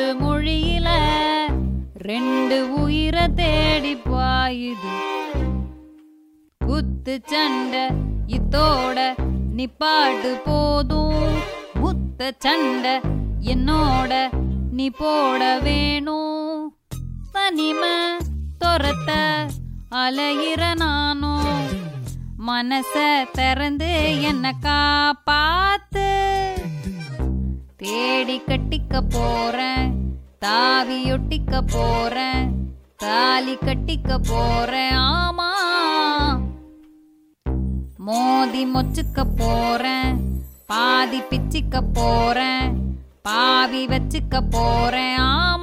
மொழியில ரெண்டு உயிரை தேடி பாயுது. குத்து சண்டை இத்தோட நிப்பாட்டு போதும். முத்த சண்டை என்னோட நீ போட வேணும். தனிமை துரத்த அலையிற நானும். மனச திறந்து என்ன காப்பாத்து. தேடி கட்டிக்க போறேன் தாவி ஒட்டிக்க போறேன் தாலி கட்டிக்க போறேன். ஆமா மோதி மொச்சுக்க போறேன் பாதி பிச்சிக்க போறேன் பாவி வச்சுக்க போறேன். ஆமா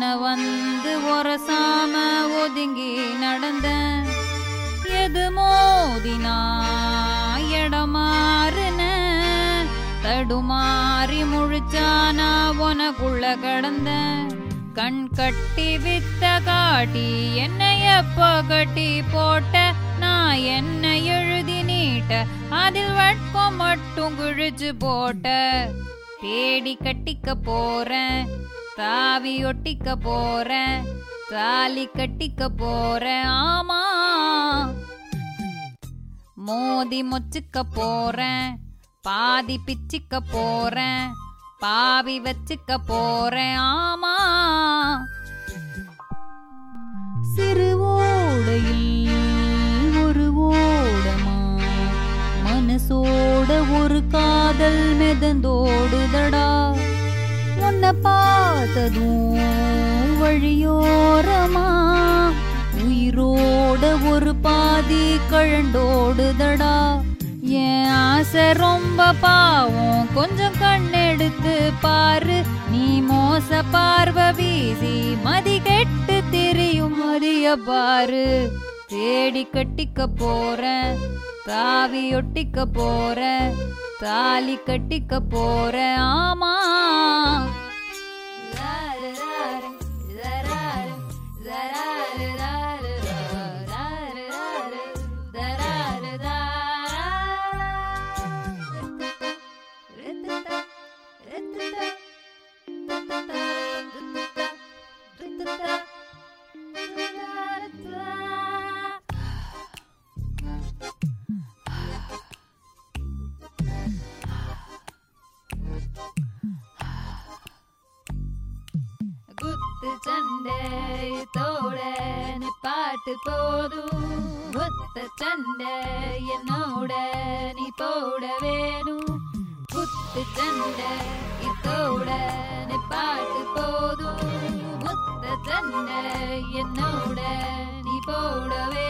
உன வந்து ஒரசாம ஒதுங்கி நடந்த எது மோதினா இடமாறுன தடுமாறி முழிச்சானா உனக்குள்ள கடந்த கண் கட்டி வித்த காட்டி? என்னை எப்ப கட்டி போட்ட? நான் என்ன எழுதி நீட்ட? அதில் வட்கம் மட்டும் கிழிச்சு போட்ட. தேடி கட்டிக்க போறேன். தாவி ஒட்டிக்க போறேன் தாலி கட்டிக்க போறேன் ஆமா. மோதி மொச்சுக்க போறேன் பாதி பிச்சுக்க போறேன் பாவி வச்சுக்க போறேன் ஆமா. சிறு ஓடையில் பார்த்ததும் வழியோரமா உயிரோட ஒரு பாதி கழண்டோடுதடா? என் ஆசை ரொம்ப பாவம். கொஞ்சம் கண்ணெடுத்து பாரு. நீ மோச பார்வை வீசி மதி கெட்டு தெரியும் மதிய பாரு. தேடி கட்டிக்க போறேன். தாவி ஒட்டிக்க போறேன். தாலி கட்டிக்க போறேன். ஆமா சண்டையத்தோட பாட்டு போதும். ஒத்த சண்டை என்னோட நீ போட வேணும். குத்து சண்டை இத்தோட பாட்டு போதும். ஒத்த சண்டை என்னோட நீ போட வேணும்